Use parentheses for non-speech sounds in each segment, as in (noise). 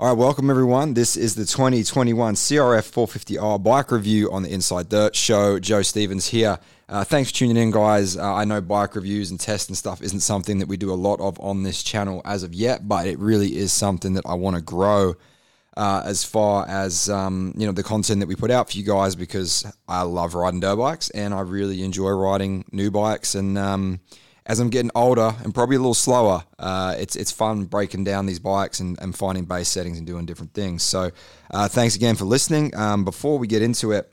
All right, welcome everyone. This is the 2021 CRF 450R bike review on the Inside Dirt Show. Joe Stevens here. Uh, thanks for tuning in, guys. Uh, I know bike reviews and tests and stuff isn't something that we do a lot of on this channel as of yet, but it really is something that I want to grow uh, as far as um, you know the content that we put out for you guys because I love riding dirt bikes and I really enjoy riding new bikes and. Um, as I'm getting older and probably a little slower, uh, it's it's fun breaking down these bikes and, and finding base settings and doing different things. So, uh, thanks again for listening. Um, before we get into it,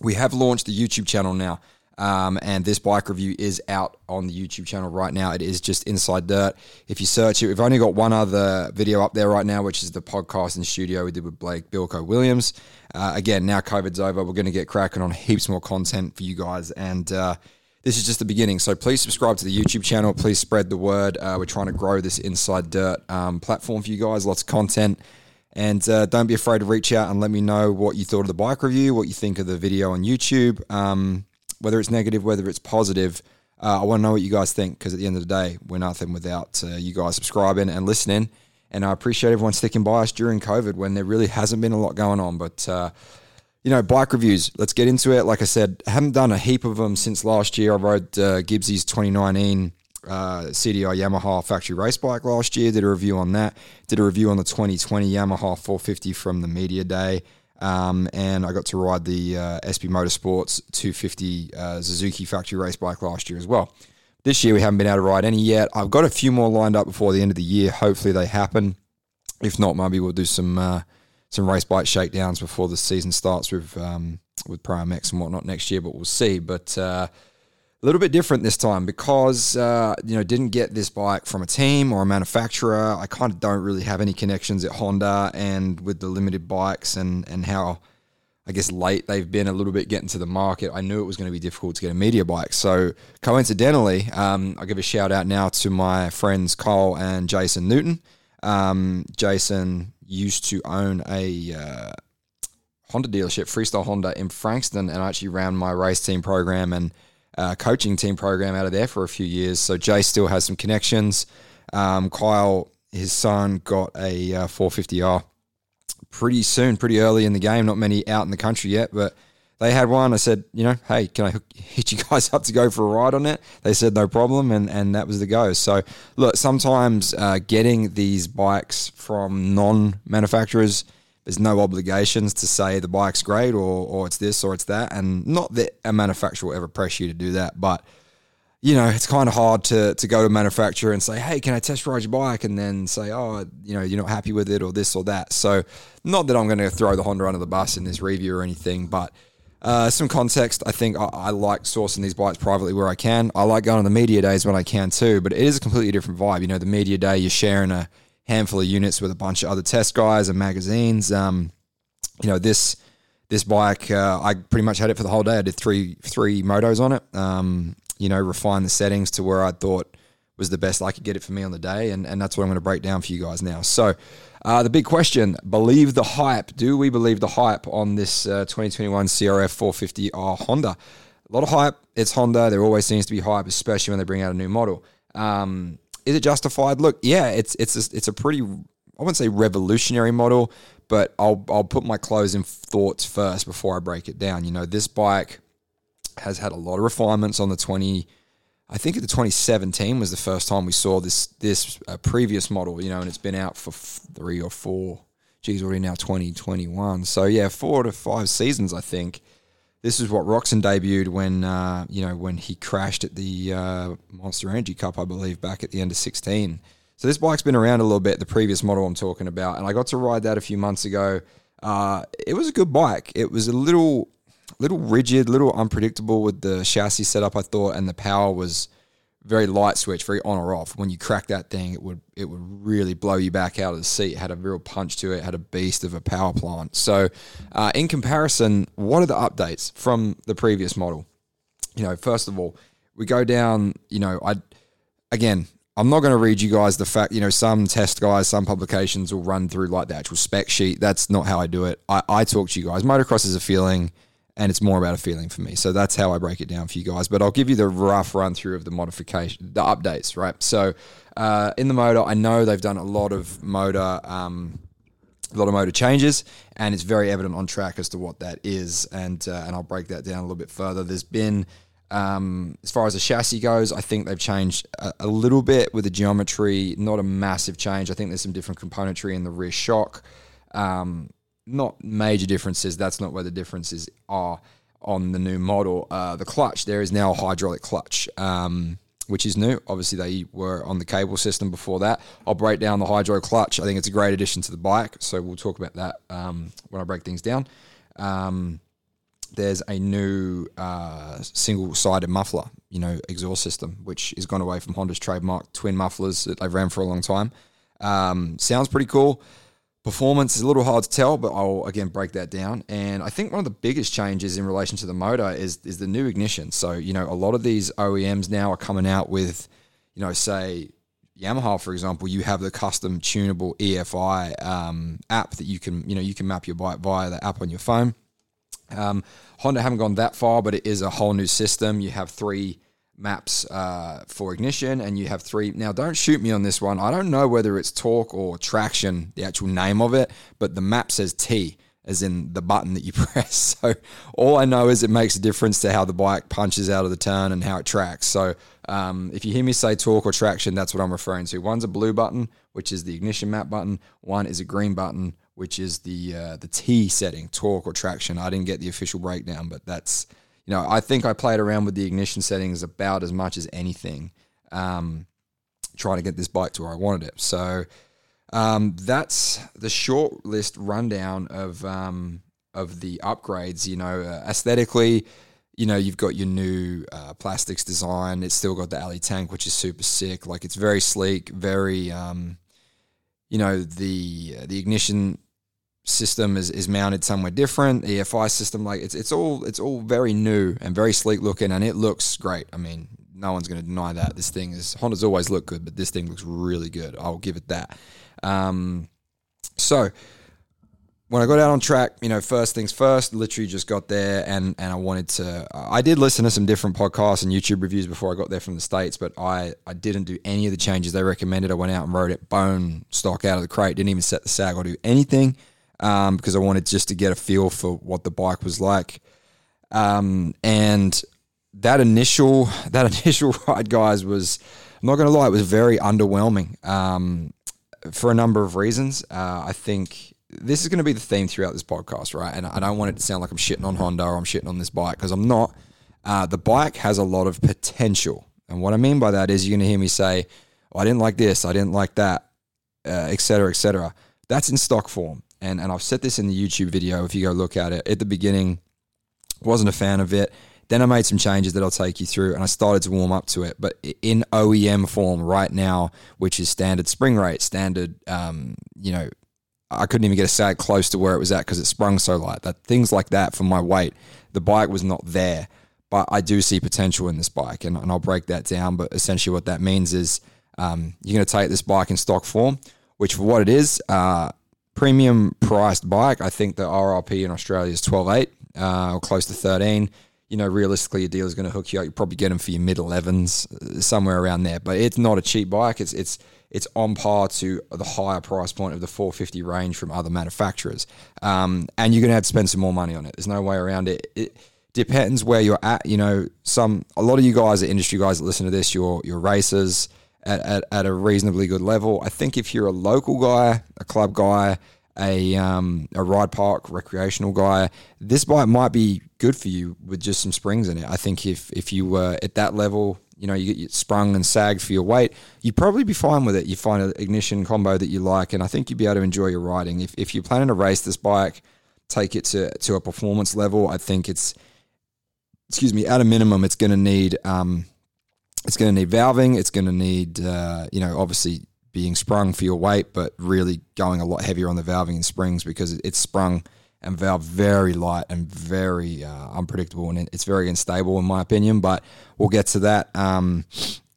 we have launched the YouTube channel now. Um, and this bike review is out on the YouTube channel right now. It is just Inside Dirt. If you search it, we've only got one other video up there right now, which is the podcast in the studio we did with Blake Bilko Williams. Uh, again, now COVID's over, we're going to get cracking on heaps more content for you guys. And uh, this is just the beginning. So please subscribe to the YouTube channel. Please spread the word. Uh, we're trying to grow this Inside Dirt um, platform for you guys. Lots of content. And uh, don't be afraid to reach out and let me know what you thought of the bike review, what you think of the video on YouTube, um, whether it's negative, whether it's positive. Uh, I want to know what you guys think because at the end of the day, we're nothing without uh, you guys subscribing and listening. And I appreciate everyone sticking by us during COVID when there really hasn't been a lot going on. But uh, you know, bike reviews. Let's get into it. Like I said, I haven't done a heap of them since last year. I rode uh, Gibbsy's 2019 uh, CDR Yamaha factory race bike last year. Did a review on that. Did a review on the 2020 Yamaha 450 from the media day. Um, and I got to ride the uh, SP Motorsports 250 uh, Suzuki factory race bike last year as well. This year we haven't been able to ride any yet. I've got a few more lined up before the end of the year. Hopefully they happen. If not, maybe we'll do some uh, some race bike shakedowns before the season starts with um, with Pro and whatnot next year, but we'll see. But uh, a little bit different this time because uh, you know didn't get this bike from a team or a manufacturer. I kind of don't really have any connections at Honda, and with the limited bikes and and how I guess late they've been a little bit getting to the market. I knew it was going to be difficult to get a media bike. So coincidentally, um, I give a shout out now to my friends Cole and Jason Newton. Um, Jason used to own a uh, Honda dealership, Freestyle Honda in Frankston, and I actually ran my race team program and uh, coaching team program out of there for a few years. So Jay still has some connections. Um, Kyle, his son, got a uh, 450R pretty soon, pretty early in the game. Not many out in the country yet, but they had one. I said, you know, hey, can I (laughs) hit you guys up to go for a ride on it? They said no problem, and and that was the go. So look, sometimes uh, getting these bikes from non-manufacturers, there's no obligations to say the bike's great or or it's this or it's that, and not that a manufacturer will ever press you to do that, but you know, it's kind of hard to to go to a manufacturer and say, "Hey, can I test ride your bike?" and then say, "Oh, you know, you're not happy with it or this or that." So, not that I'm going to throw the Honda under the bus in this review or anything, but uh, some context. I think I, I, like sourcing these bikes privately where I can. I like going on the media days when I can too, but it is a completely different vibe. You know, the media day, you're sharing a handful of units with a bunch of other test guys and magazines. Um, you know, this this bike, uh, I pretty much had it for the whole day. I did three three motos on it. Um, you know, refine the settings to where I thought was the best I could get it for me on the day, and, and that's what I'm going to break down for you guys now. So, uh, the big question believe the hype. Do we believe the hype on this uh, 2021 CRF 450R Honda? A lot of hype. It's Honda. There always seems to be hype, especially when they bring out a new model. Um, is it justified? Look, yeah, it's it's a, it's a pretty I wouldn't say revolutionary model, but I'll I'll put my closing thoughts first before I break it down. You know, this bike has had a lot of refinements on the 20 I think the 2017 was the first time we saw this this uh, previous model, you know, and it's been out for three or four. Geez, already now 2021. So yeah, four to five seasons, I think. This is what Roczen debuted when uh, you know when he crashed at the uh, Monster Energy Cup, I believe, back at the end of 16. So this bike's been around a little bit. The previous model I'm talking about, and I got to ride that a few months ago. Uh, it was a good bike. It was a little little rigid, little unpredictable with the chassis setup. I thought, and the power was very light switch, very on or off. When you crack that thing, it would it would really blow you back out of the seat. It had a real punch to it. Had a beast of a power plant. So, uh, in comparison, what are the updates from the previous model? You know, first of all, we go down. You know, I again. I'm not going to read you guys the fact, you know, some test guys, some publications will run through like the actual spec sheet. That's not how I do it. I, I talk to you guys. Motocross is a feeling and it's more about a feeling for me. So that's how I break it down for you guys. But I'll give you the rough run through of the modification, the updates, right? So uh, in the motor, I know they've done a lot of motor um, a lot of motor changes, and it's very evident on track as to what that is. And uh, and I'll break that down a little bit further. There's been um, as far as the chassis goes, I think they've changed a, a, little bit with the geometry, not a massive change. I think there's some different componentry in the rear shock. Um, not major differences. That's not where the differences are on the new model. Uh, the clutch, there is now a hydraulic clutch. Um, which is new. Obviously, they were on the cable system before that. I'll break down the hydro clutch. I think it's a great addition to the bike, so we'll talk about that um, when I break things down. Um, there's a new uh, single-sided muffler, you know, exhaust system, which has gone away from Honda's trademark twin mufflers that they've ran for a long time. Um, sounds pretty cool. Performance is a little hard to tell, but I'll again break that down. And I think one of the biggest changes in relation to the motor is is the new ignition. So you know, a lot of these OEMs now are coming out with, you know, say Yamaha, for example, you have the custom tunable EFI um, app that you can you know you can map your bike via the app on your phone. Um, Honda haven't gone that far, but it is a whole new system. You have three maps uh, for ignition, and you have three. Now, don't shoot me on this one. I don't know whether it's torque or traction, the actual name of it, but the map says T, as in the button that you (laughs) press. So all I know is it makes a difference to how the bike punches out of the turn and how it tracks. So um, if you hear me say torque or traction, that's what I'm referring to. One's a blue button, which is the ignition map button. One is a green button, which is the uh, the T setting, torque or traction. I didn't get the official breakdown, but that's you know I think I played around with the ignition settings about as much as anything, um, trying to get this bike to where I wanted it. So um, that's the short list rundown of um, of the upgrades. You know, uh, aesthetically. You know, you've got your new uh, plastics design. It's still got the alley tank, which is super sick. Like it's very sleek, very, um, you know, the the ignition system is, is mounted somewhere different. The EFI system, like it's it's all it's all very new and very sleek looking, and it looks great. I mean, no one's going to deny that. This thing is Honda's always looked good, but this thing looks really good. I'll give it that. Um, so when I got out on track, you know, first things first, literally just got there and and I wanted to. I did listen to some different podcasts and YouTube reviews before I got there from the states, but I I didn't do any of the changes they recommended. I went out and rode it bone stock out of the crate. Didn't even set the sag or do anything um, because I wanted just to get a feel for what the bike was like. Um, and that initial (laughs) that initial (laughs) ride, guys, was I'm not going to lie, it was very underwhelming um, for a number of reasons. Uh, I think this is going to be the theme throughout this podcast, right? And I don't want it to sound like I'm shitting on Honda or I'm shitting on this bike because I'm not. Uh, the bike has a lot of potential, and what I mean by that is you're going to hear me say, oh, "I didn't like this, I didn't like that," etc., uh, etc. Et That's in stock form and and I've said this in the YouTube video. If you go look at it at the beginning, wasn't a fan of it. Then I made some changes that I'll take you through, and I started to warm up to it. But in OEM form right now, which is standard spring rate, standard, um, you know, I couldn't even get a sag close to where it was at because it sprung so light. That things like that for my weight, the bike was not there. But I do see potential in this bike, and, and I'll break that down. But essentially, what that means is um, you're going to take this bike in stock form, which for what it is, uh, premium priced bike. I think the RRP in Australia is 12.8 uh, or close to 13. You know, realistically, your dealer's going to hook you up. You probably get them for your mid 11s, uh, somewhere around there. But it's not a cheap bike. It's it's it's on par to the higher price point of the 450 range from other manufacturers. Um, and you're going to have to spend some more money on it. There's no way around it. It depends where you're at. You know, some a lot of you guys are industry guys that listen to this. You're you're racers at, at, at a reasonably good level. I think if you're a local guy, a club guy, a um, a ride park recreational guy, this bike might be good for you with just some springs in it. I think if if you were at that level, you know, you get sprung and sagged for your weight, you'd probably be fine with it. You find an ignition combo that you like, and I think you'd be able to enjoy your riding. If if you're planning to race this bike, take it to to a performance level. I think it's excuse me, at a minimum, it's going to need um, it's going to need valving. It's going to need, uh, you know, obviously being sprung for your weight, but really going a lot heavier on the valving and springs because it's sprung and valve very light and very uh, unpredictable and it's very unstable in my opinion. But we'll get to that. Um,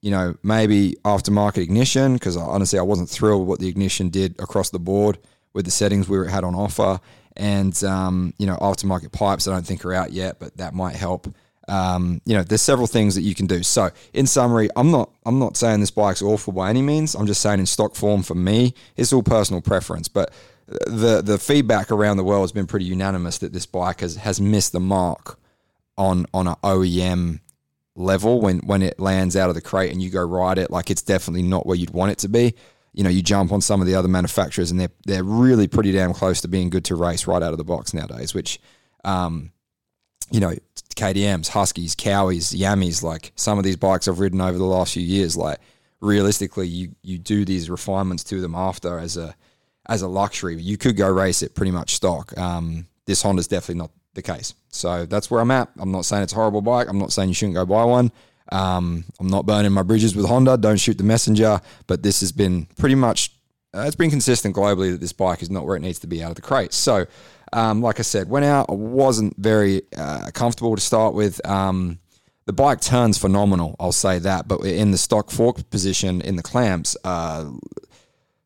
you know, maybe aftermarket ignition because honestly, I wasn't thrilled with what the ignition did across the board with the settings we had on offer. And um, you know, aftermarket pipes I don't think are out yet, but that might help. Um, you know, there's several things that you can do. So, in summary, I'm not I'm not saying this bike's awful by any means. I'm just saying in stock form for me, it's all personal preference. But the the feedback around the world has been pretty unanimous that this bike has has missed the mark on on an OEM level when when it lands out of the crate and you go ride it. Like it's definitely not where you'd want it to be. You know, you jump on some of the other manufacturers and they're they're really pretty damn close to being good to race right out of the box nowadays. Which, um, you know, KTM's, Huskies, Cowies, Yammies, like some of these bikes I've ridden over the last few years. Like realistically, you you do these refinements to them after as a as a luxury. You could go race it pretty much stock. Um, this Honda's definitely not the case. So that's where I'm at. I'm not saying it's a horrible bike. I'm not saying you shouldn't go buy one. Um, I'm not burning my bridges with Honda. Don't shoot the messenger. But this has been pretty much, uh, it's been consistent globally that this bike is not where it needs to be out of the crate. So, um, like I said, went out. I wasn't very uh, comfortable to start with. Um, the bike turns phenomenal. I'll say that. But in the stock fork position in the clamps, a uh,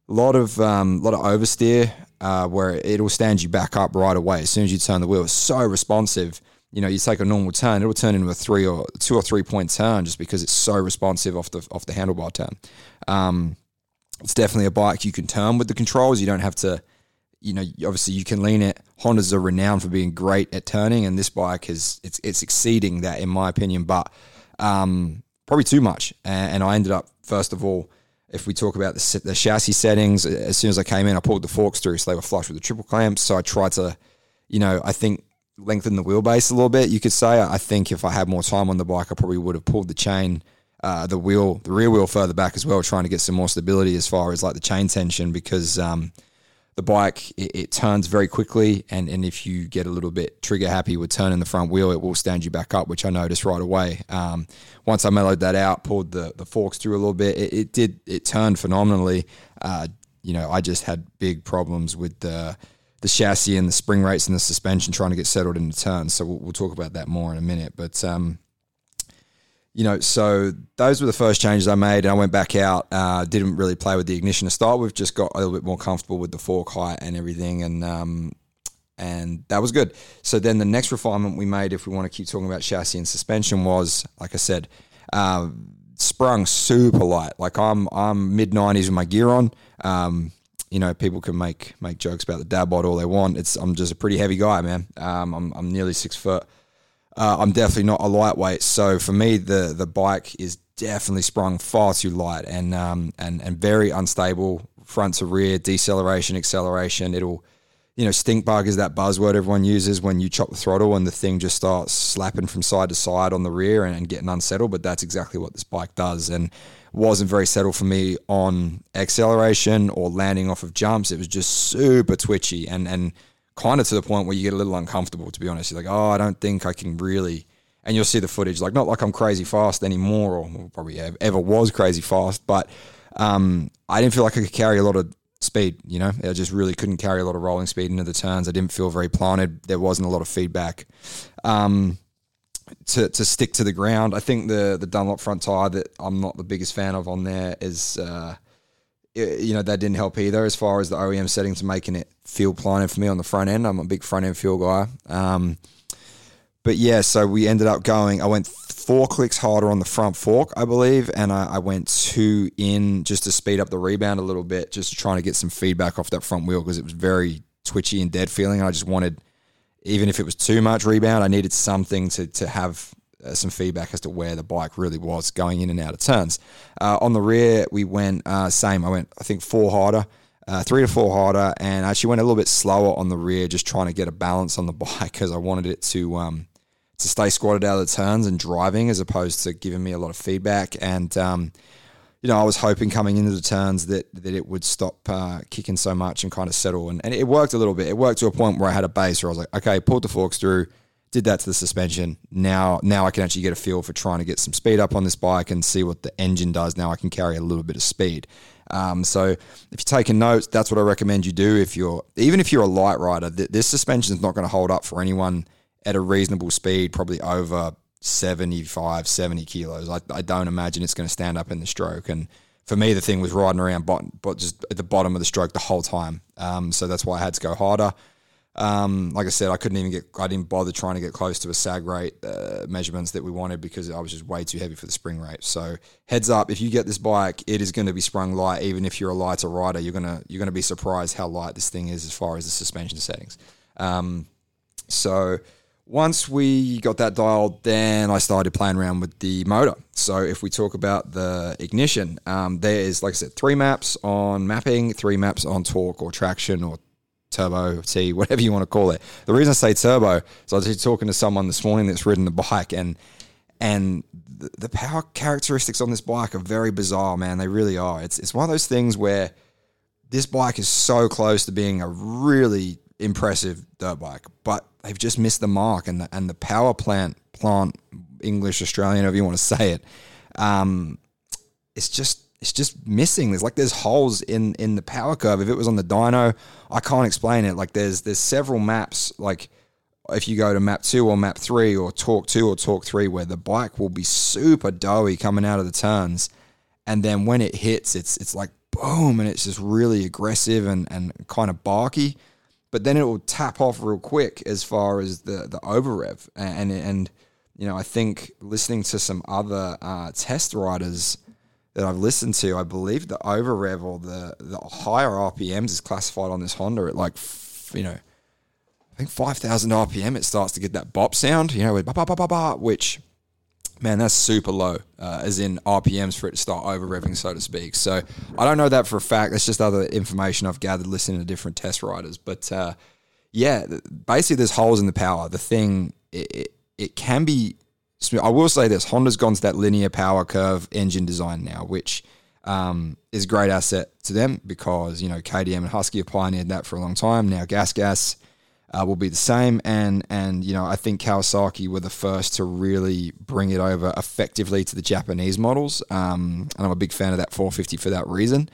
lot of um, lot of oversteer uh, where it'll stand you back up right away as soon as you turn the wheel. It's so responsive. You know, you take a normal turn, it'll turn into a three or two or three point turn just because it's so responsive off the off the handlebar turn. Um, it's definitely a bike you can turn with the controls. You don't have to, you know, obviously you can lean it. Hondas are renowned for being great at turning, and this bike is it's it's exceeding that in my opinion, but um, probably too much. And, and I ended up first of all if we talk about the, the, chassis settings, as soon as I came in, I pulled the forks through so they were flush with the triple clamps. So I tried to, you know, I think lengthen the wheelbase a little bit. You could say. I think if I had more time on the bike, I probably would have pulled the chain, uh, the wheel, the rear wheel further back as well, trying to get some more stability as far as like the chain tension because um, the bike it, it, turns very quickly, and and if you get a little bit trigger happy with turning the front wheel, it will stand you back up, which I noticed right away. Um, once I mellowed that out, pulled the the forks through a little bit, it, it did it turned phenomenally. Uh, you know, I just had big problems with the the chassis and the spring rates and the suspension trying to get settled in the turns. So we'll, we'll talk about that more in a minute, but. Um, you know, so those were the first changes I made. And I went back out, uh, didn't really play with the ignition to start with, just got a little bit more comfortable with the fork height and everything. And, um, and that was good. So then the next refinement we made, if we want to keep talking about chassis and suspension, was like I said, uh, sprung super light. Like I'm I'm mid nineties with my gear on. Um, you know, people can make make jokes about the dad bod all they want. It's I'm just a pretty heavy guy, man. Um, I'm I'm nearly six foot uh, I'm definitely not a lightweight. So for me, the the bike is definitely sprung far too light and um, and and very unstable front to rear deceleration acceleration. It'll you know stink bug is that buzzword everyone uses when you chop the throttle and the thing just starts slapping from side to side on the rear and, and getting unsettled. But that's exactly what this bike does and wasn't very settled for me on acceleration or landing off of jumps. It was just super twitchy and and kind of to the point where you get a little uncomfortable, to be honest. You're like, oh, I don't think I can really. And you'll see the footage, like, not like I'm crazy fast anymore, or probably ever was crazy fast, but um, I didn't feel like I could carry a lot of speed, you know? I just really couldn't carry a lot of rolling speed into the turns. I didn't feel very planted. There wasn't a lot of feedback. Um, to, to stick to the ground. I think the the Dunlop front tire that I'm not the biggest fan of on there is uh, you know, that didn't help either as far as the OEM settings making it feel planted for me on the front end. I'm a big front end feel guy. Um, but yeah, so we ended up going, I went four clicks harder on the front fork, I believe, and I, I went two in just to speed up the rebound a little bit, just trying to get some feedback off that front wheel because it was very twitchy and dead feeling. I just wanted, even if it was too much rebound, I needed something to, to have uh, some feedback as to where the bike really was going in and out of turns. Uh, on the rear, we went uh, same. I went, I think, four harder, uh, three to four harder, and I actually went a little bit slower on the rear, just trying to get a balance on the (laughs) bike because I wanted it to um, to stay squatted out of the turns and driving as opposed to giving me a lot of feedback. And um, you know, I was hoping coming into the turns that that it would stop uh, kicking so much and kind of settle. And, and it worked a little bit. It worked to a point where I had a base where I was like, okay, pulled the forks through did that to the suspension. Now, now I can actually get a feel for trying to get some speed up on this bike and see what the engine does. Now I can carry a little bit of speed. Um, so if you're taking notes, that's what I recommend you do. If you're even if you're a light rider, th- this suspension is not going to hold up for anyone at a reasonable speed, probably over 75, 70 kilos. I, I don't imagine it's going to stand up in the stroke. And for me, the thing was riding around, but just at the bottom of the stroke the whole time. Um, so that's why I had to go harder. Um, like I said, I couldn't even get, I didn't bother trying to get close to a sag rate uh, measurements that we wanted because I was just way too heavy for the spring rate. So heads up, if you get this bike, it is going to be sprung light. Even if you're a lighter rider, you're gonna you're gonna be surprised how light this thing is as far as the suspension settings. Um, so once we got that dialed, then I started playing around with the motor. So if we talk about the ignition, um, there is, like I said, three maps on mapping, three maps on torque or traction or turbo T, whatever you want to call it. The reason I say turbo is I was talking to someone this morning that's ridden the bike and and the, the power characteristics on this bike are very bizarre, man. They really are. It's it's one of those things where this bike is so close to being a really impressive dirt bike, but they've just missed the mark. And the, and the power plant, plant, English, Australian, however you want to say it, um, it's just it's just missing. There's like there's holes in in the power curve. If it was on the dyno, I can't explain it. Like there's there's several maps. Like if you go to map two or map three or torque two or torque three, where the bike will be super doughy coming out of the turns, and then when it hits, it's it's like boom, and it's just really aggressive and and kind of barky. But then it will tap off real quick as far as the the over rev and and you know I think listening to some other uh, test riders that I've listened to, I believe the over rev or the the higher RPMs is classified on this Honda at like you know, I think five thousand RPM. It starts to get that bop sound, you know, with ba ba ba ba ba, which man, that's super low, uh, as in RPMs for it to start over revving, so to speak. So I don't know that for a fact. That's just other information I've gathered listening to different test riders. But uh, yeah, basically, there's holes in the power. The thing it, it, it can be I will say this: Honda's gone to that linear power curve engine design now, which um, is a great asset to them because you know KTM and Husky have pioneered that for a long time. Now Gas Gas uh, will be the same, and and you know I think Kawasaki were the first to really bring it over effectively to the Japanese models, um, and I'm a big fan of that 450 for that reason.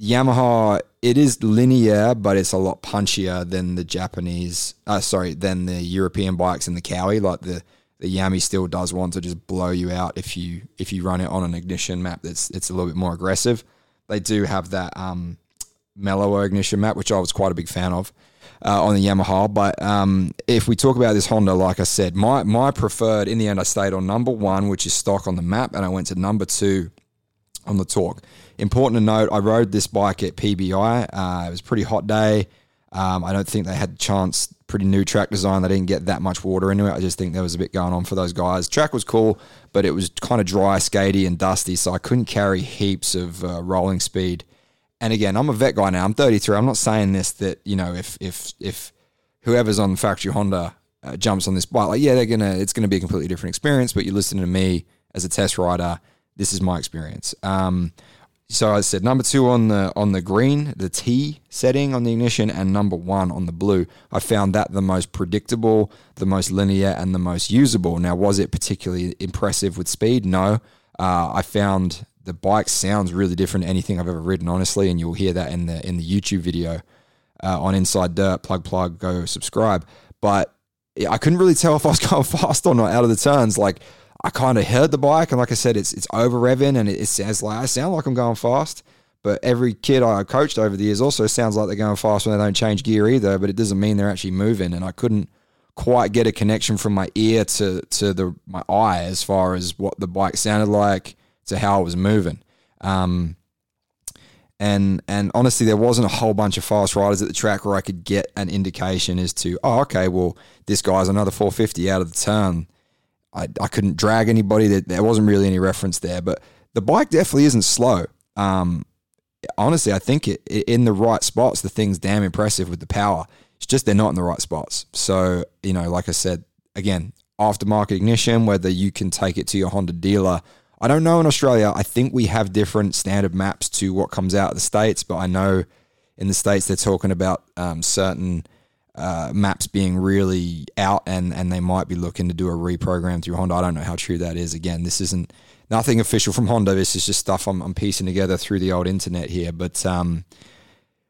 Yamaha, it is linear, but it's a lot punchier than the Japanese. Uh, sorry, than the European bikes and the Cowie, Like the the Yami still does want to just blow you out if you if you run it on an ignition map that's it's a little bit more aggressive. They do have that um, mellower ignition map, which I was quite a big fan of uh, on the Yamaha. But um, if we talk about this Honda, like I said, my my preferred in the end, I stayed on number one, which is stock on the map, and I went to number two on the torque. Important to note, I rode this bike at PBI. Uh, it was a pretty hot day. Um, I don't think they had the chance pretty new track design. They didn't get that much water into it. I just think there was a bit going on for those guys. Track was cool, but it was kind of dry, skatey, and dusty, so I couldn't carry heaps of uh, rolling speed. And again, I'm a vet guy now. I'm 33. I'm not saying this that you know if if if whoever's on factory Honda uh, jumps on this bike, like yeah, they're gonna it's gonna be a completely different experience. But you're listening to me as a test rider. This is my experience. Um, so I said number two on the on the green, the T setting on the ignition, and number one on the blue. I found that the most predictable, the most linear, and the most usable. Now, was it particularly impressive with speed? No. Uh, I found the bike sounds really different to anything I've ever ridden, honestly, and you'll hear that in the in the YouTube video uh, on Inside Dirt. Plug plug, go subscribe. But I couldn't really tell if I was (laughs) going fast or not out of the turns. Like I kind of heard the bike, and like I said, it's it's over revving, and it, it sounds like I sound like I'm going fast. But every kid I coached over the years also sounds like they're going fast when they don't change gear either. But it doesn't mean they're actually moving. And I couldn't quite get a connection from my ear to to the my eye as far as what the bike sounded like to how it was moving. Um, and and honestly, there wasn't a whole bunch of fast riders at the track where I could get an indication as to oh okay, well this guy's another 450 out of the turn I, I couldn't drag anybody. There, there wasn't really any reference there, but the bike definitely isn't slow. Um, honestly, I think it, it, in the right spots, the thing's damn impressive with the power. It's just they're not in the right spots. So, you know, like I said, again, aftermarket ignition, whether you can take it to your Honda dealer. I don't know in Australia. I think we have different standard maps to what comes out of the States, but I know in the States they're talking about um, certain uh, maps being really out and and they might be looking to do a reprogram through Honda. I don't know how true that is. Again, this isn't nothing official from Honda. This is just stuff I'm, I'm piecing together through the old internet here. But um,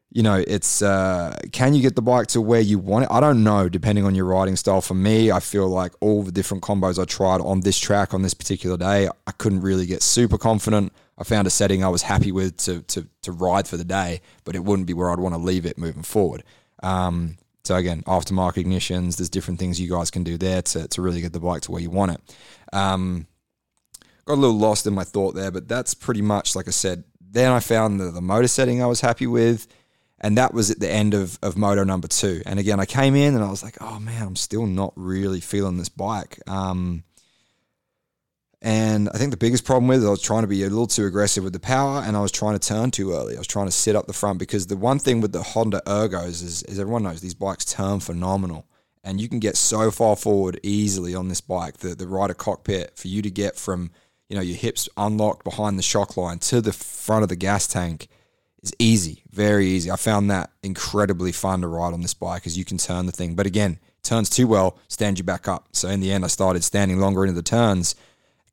you know, it's uh, can you get the bike to where you want it? I don't know, depending on your riding style. For me, I feel like all the different combos I tried on this track on this particular day, I couldn't really get super confident. I found a setting I was happy with to to to ride for the day, but it wouldn't be where I'd want to leave it moving forward. Um, So again, aftermarket ignitions, there's different things you guys can do there to, to really get the bike to where you want it. Um, got a little lost in my thought there, but that's pretty much like I said. Then I found the, the motor setting I was happy with, and that was at the end of, of moto number two. And again, I came in and I was like, oh man, I'm still not really feeling this bike. Um, and I think the biggest problem with it, I was trying to be a little too aggressive with the power and I was trying to turn too early. I was trying to sit up the front because the one thing with the Honda Ergos is, is everyone knows these bikes turn phenomenal. And you can get so far forward easily on this bike, the, the rider cockpit, for you to get from, you know, your hips unlocked behind the shock line to the front of the gas tank is easy, very easy. I found that incredibly fun to ride on this bike as you can turn the thing. But again, turns too well, stand you back up. So in the end, I started standing longer into the turns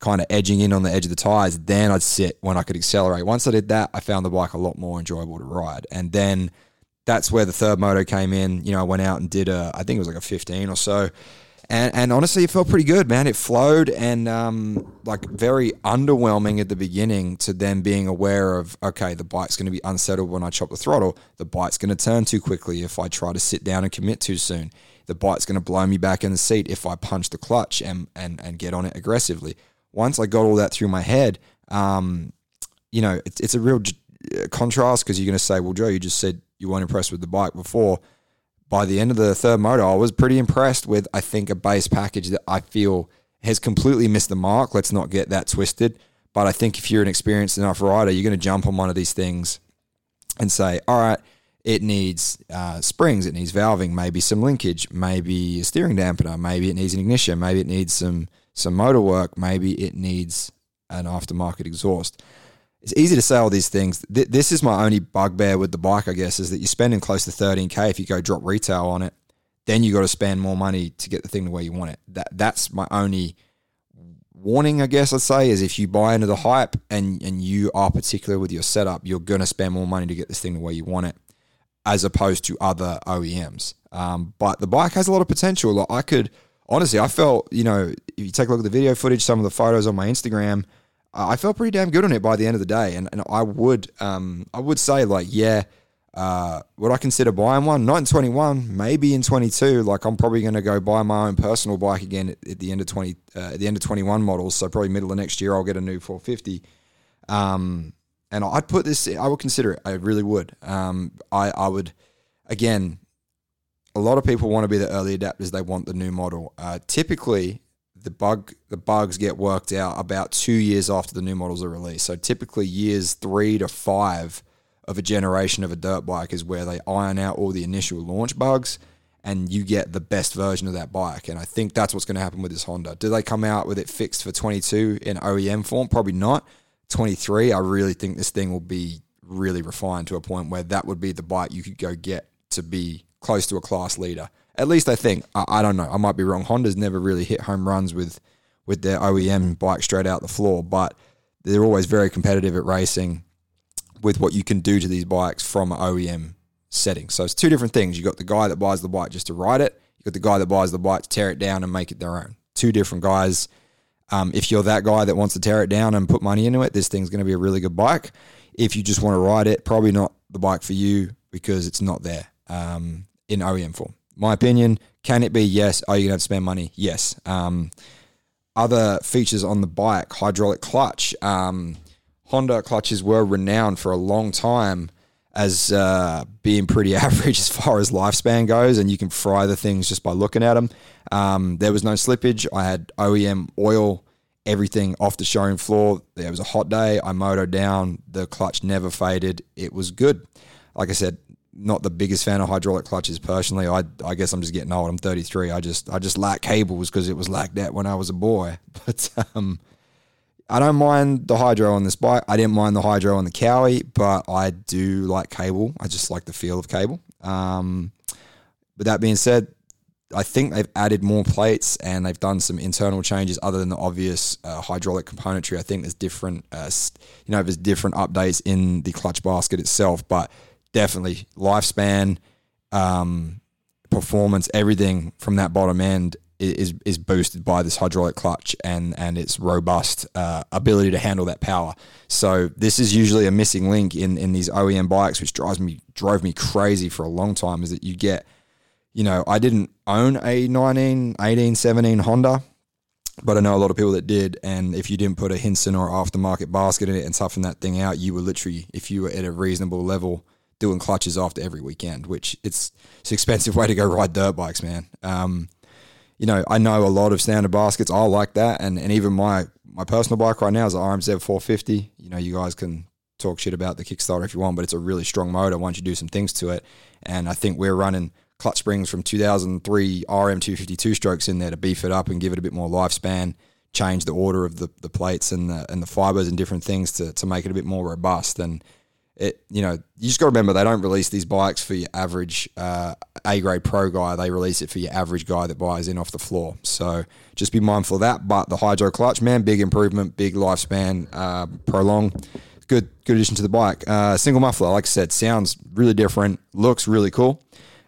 kind of edging in on the edge of the tires. Then I'd sit when I could accelerate. Once I did that, I found the bike a lot more enjoyable to ride. And then that's where the third moto came in. You know, I went out and did a, I think it was like a 15 or so. And, and honestly, it felt pretty good, man. It flowed and um, like very underwhelming at the beginning to then being aware of, okay, the bike's going to be unsettled when I chop the throttle. The bike's going to turn too quickly if I try to sit down and commit too soon. The bike's going to blow me back in the seat if I punch the clutch and, and, and get on it aggressively once I got all that through my head, um, you know, it's, it's a real j- uh, contrast because you're going to say, well, Joe, you just said you weren't impressed with the bike before. By the end of the third moto, I was pretty impressed with, I think, a base package that I feel has completely missed the mark. Let's not get that twisted. But I think if you're an experienced enough rider, you're going to jump on one of these things and say, all right, it needs uh, springs, it needs valving, maybe some linkage, maybe a steering dampener, maybe it needs an ignition, maybe it needs some some motor work, maybe it needs an aftermarket exhaust. It's easy to say all these things. Th- this is my only bugbear with the bike, I guess, is that you're spending close to 13k if you go drop retail on it. Then you got to spend more money to get the thing to where you want it. That that's my only warning, I guess I'd say, is if you buy into the hype and and you are particular with your setup, you're gonna spend more money to get this thing the way you want it, as opposed to other OEMs. Um, but the bike has a lot of potential. Like I could honestly, I felt, you know, if you take a look at the video footage, some of the photos on my Instagram, I felt pretty damn good on it by the end of the day. And, and I would, um, I would say like, yeah, uh, would I consider buying one? Not in 21, maybe in 22. Like I'm probably going to go buy my own personal bike again at, at the end of 20, uh, at the end of 21 models. So probably middle of next year, I'll get a new 450. Um, and I'd put this, I would consider it. I really would. Um, I, I would, again, a lot of people want to be the early adapters. They want the new model. Uh, typically, the bug the bugs get worked out about two years after the new models are released. So typically, years three to five of a generation of a dirt bike is where they iron out all the initial launch bugs, and you get the best version of that bike. And I think that's what's going to happen with this Honda. Do they come out with it fixed for 22 in OEM form? Probably not. 23, I really think this thing will be really refined to a point where that would be the bike you could go get to be close to a class leader. At least I think. I, I, don't know. I might be wrong. Honda's never really hit home runs with with their OEM bike straight out the floor, but they're always very competitive at racing with what you can do to these bikes from an OEM setting. So it's two different things. You've got the guy that buys the bike just to ride it. you've got the guy that buys the bike to tear it down and make it their own. Two different guys. Um, if you're that guy that wants to tear it down and put money into it, this thing's going to be a really good bike. If you just want to ride it, probably not the bike for you because it's not there. Um, in OEM form. My opinion, can it be? Yes. Are you going to have to spend money? Yes. Um, other features on the bike, hydraulic clutch. Um, Honda clutches were renowned for a long time as uh, being pretty (laughs) average as far as lifespan goes, and you can fry the things just by looking at them. Um, there was no slippage. I had OEM oil, everything off the showroom floor. There was a hot day. I motored down. The clutch never faded. It was good. Like I said, not the biggest fan of hydraulic clutches personally. I I guess I'm just getting old. I'm 33. I just I just like cables because it was like that when I was a boy. (laughs) But um, I don't mind the hydro on this bike. I didn't mind the hydro on the Cowie, but I do like cable. I just like the feel of cable. Um, but that being said, I think they've added more plates and they've done some internal changes other than the obvious uh, hydraulic componentry. I think there's different, uh, you know, there's different updates in the clutch basket itself, but definitely lifespan, um, performance, everything from that bottom end is is boosted by this hydraulic clutch and and its robust uh, ability to handle that power. So this is usually a missing link in in these OEM bikes, which drives me drove me crazy for a long time. Is that you get you know, I didn't own a 19, 18, 17 Honda, but I know a lot of people that did. And if you didn't put a Hinson or aftermarket basket in it and toughen that thing out, you were literally, if you were at a reasonable level, doing clutches after every weekend, which it's, it's an expensive way to go ride dirt bikes, man. Um, you know, I know a lot of standard baskets. I like that, and and even my my personal bike right now is an RMZ 450. You know, you guys can talk shit about the Kickstarter if you want, but it's a really strong motor once you do some things to it. And I think we're running clutch springs from 2003 RM252 strokes in there to beef it up and give it a bit more lifespan, change the order of the, the plates and the, and the fibers and different things to, to make it a bit more robust. And it, you know, you just got to remember they don't release these bikes for your average uh, A grade pro guy. They release it for your average guy that buys in off the floor. So just be mindful of that. But the hydro clutch, man, big improvement, big lifespan, uh, prolong good good addition to the bike. Uh, single muffler, like I said, sounds really different, looks really cool.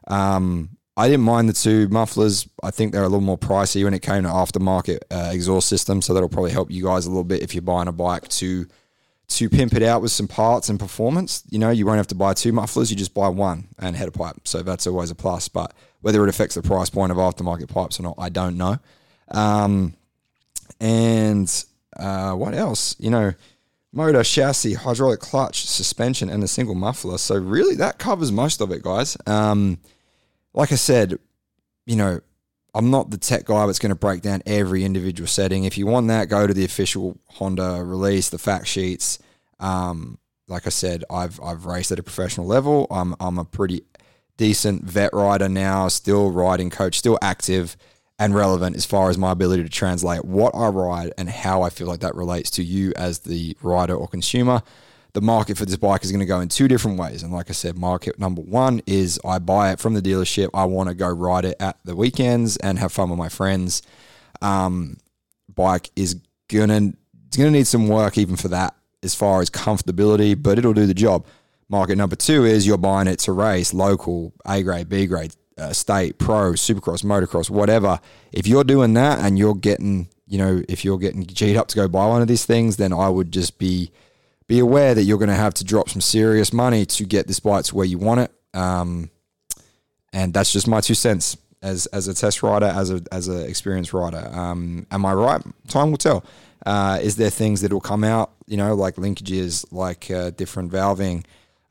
Um, I didn't mind the two mufflers. I think they're a little more pricey when it came to aftermarket uh, exhaust system, so that'll probably help you guys a little bit if you're buying a bike to to pimp it out with some parts and performance. You know, you won't have to buy two mufflers; you just buy one and header pipe. So that's always a plus. But whether it affects the price point of aftermarket pipes or not, I don't know. Um, and uh, what else? You know motor, chassis, hydraulic clutch, suspension, and a single muffler. So really, that covers most of it, guys. Um, like I said, you know, I'm not the tech guy that's going to break down every individual setting. If you want that, go to the official Honda release, the fact sheets. Um, like I said, I've I've raced at a professional level. I'm I'm a pretty decent vet rider now, still riding coach, still active and relevant as far as my ability to translate what I ride and how I feel like that relates to you as the rider or consumer. The market for this bike is going to go in two different ways. And like I said, market number one is I buy it from the dealership. I want to go ride it at the weekends and have fun with my friends. Um, bike is gonna it's gonna need some work even for that as far as comfortability, but it'll do the job. Market number two is you're buying it to race local, A grade, B grade, uh, state, pro, supercross, motocross, whatever, if you're doing that and you're getting, you know, if you're getting G'd up to go buy one of these things, then I would just be be aware that you're going to have to drop some serious money to get this bike to where you want it. Um, and that's just my two cents as as a test rider, as a as an experienced rider. Um, am I right? Time will tell. Uh, is there things that will come out, you know, like linkages, like uh, different valving?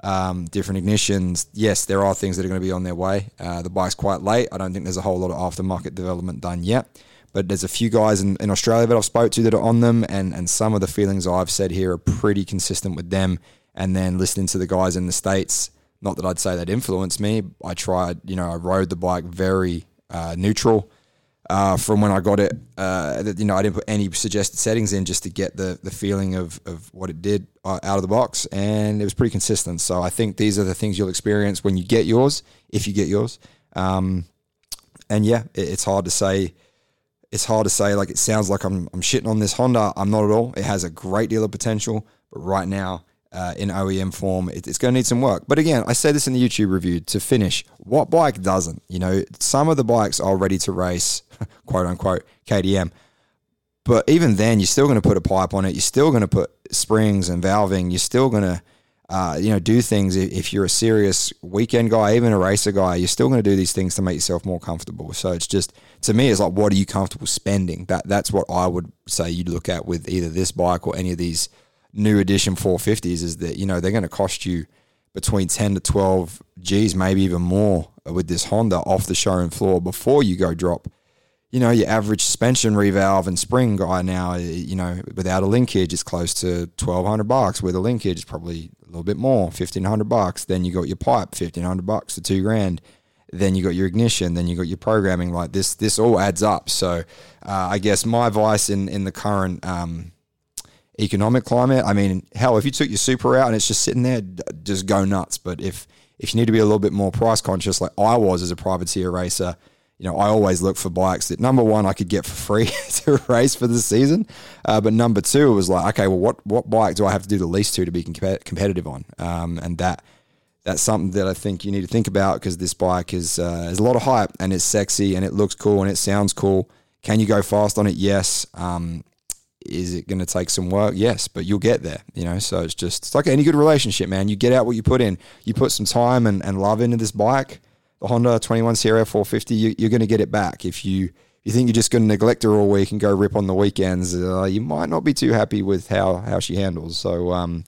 um, different ignitions. Yes, there are things that are going to be on their way. Uh, the bike's quite late. I don't think there's a whole lot of aftermarket development done yet. But there's a few guys in, in Australia that I've spoke to that are on them, and, and some of the feelings I've said here are pretty consistent with them. And then listening to the guys in the States, not that I'd say that influenced me. I tried, you know, I rode the bike very uh, neutral uh, from when I got it. Uh, you know, I didn't put any suggested settings in just to get the the feeling of of what it did uh, out of the box, and it was pretty consistent. So I think these are the things you'll experience when you get yours, if you get yours. Um, and yeah, it, it's hard to say. It's hard to say. Like it sounds like I'm I'm shitting on this Honda. I'm not at all. It has a great deal of potential, but right now uh, in OEM form. It, it's going to need some work. But again, I say this in the YouTube review to finish. What bike doesn't? You know, some of the bikes are ready to race, (laughs) quote unquote, KTM. But even then, you're still going to put a pipe on it. You're still going to put springs and valving. You're still going to, uh, you know, do things. If you're a serious weekend guy, even a racer guy, you're still going to do these things to make yourself more comfortable. So it's just to me, it's like, what are you comfortable spending? That that's what I would say you'd look at with either this bike or any of these new edition 450s is that you know they're going to cost you between 10 to 12 G's, maybe even more with this Honda off the showroom floor before you go drop. You know, your average suspension revalve and spring guy now, you know, without a linkage is close to 1200 bucks. With a linkage, it's probably a little bit more, 1500 bucks. Then you got your pipe, 1500 bucks to two grand. Then you got your ignition. Then you got your programming. Like this, this all adds up. So, uh, I guess my advice in in the current um, economic climate. I mean, hell, if you took your super out and it's just sitting there, just go nuts. But if if you need to be a little bit more price conscious, like I was as a privateer racer, you know, I always look for bikes that number one I could get for free (laughs) to race for the season, uh, but number two it was like, okay, well, what what bike do I have to do the least to to be competitive on? Um, and that that's something that I think you need to think about because this bike is uh, is a lot of hype and it's sexy and it looks cool and it sounds cool. Can you go fast on it? Yes. Um, is it going to take some work? Yes, but you'll get there, you know. So it's just it's like any good relationship, man. You get out what you put in. You put some time and, and love into this bike. The Honda 21 CRF 450, you, you're going to get it back. If you you think you're just going to neglect her all week and go rip on the weekends, uh, you might not be too happy with how how she handles. So um,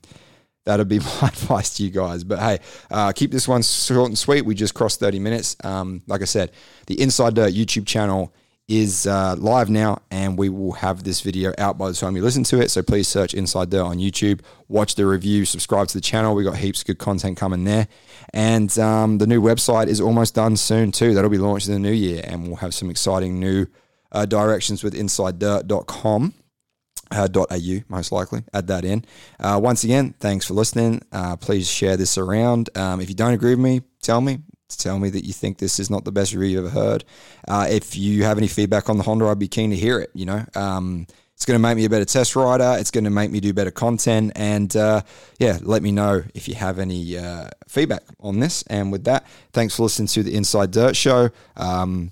that'd be (laughs) my advice to you guys. But hey, uh, keep this one short and sweet. We just crossed 30 minutes. Um, like I said, the Inside Dirt YouTube channel is uh, live now, and we will have this video out by the time you listen to it. So please search Inside Dirt on YouTube, watch the review, subscribe to the channel. We got heaps of good content coming there, and um, the new website is almost done soon too. That'll be launched in the new year, and we'll have some exciting new uh, directions with InsideDirt.com. Uh, .au most likely add that in uh, once again thanks for listening uh, please share this around um, if you don't agree with me tell me tell me that you think this is not the best review you've ever heard. Uh, if you have any feedback on the Honda, I'd be keen to hear it. You know, um, it's going to make me a better test rider. It's going to make me do better content. And uh, yeah, let me know if you have any uh, feedback on this. And with that, thanks for listening to the Inside Dirt Show. Um,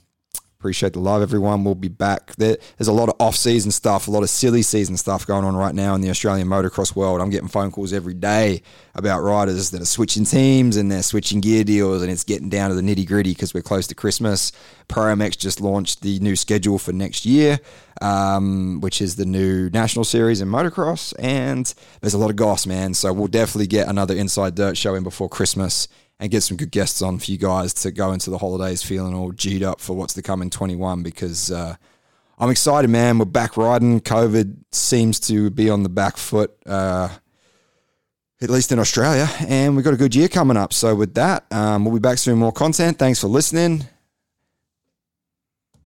Appreciate the love, everyone. We'll be back. There, there's a lot of off-season stuff, a lot of silly season stuff going on right now in the Australian motocross world. I'm getting phone calls every day about riders that are switching teams and they're switching gear deals, and it's getting down to the nitty gritty because we're close to Christmas. ProMX just launched the new schedule for next year, um, which is the new national series in motocross, and there's a lot of goss, man. So we'll definitely get another Inside Dirt show in before Christmas and get some good guests on for you guys to go into the holidays feeling all G'd up for what's to come in 21 because uh, I'm excited, man. We're back riding. COVID seems to be on the back foot, uh, at least in Australia, and we've got a good year coming up. So, with that, um, we'll be back soon more content. Thanks for listening.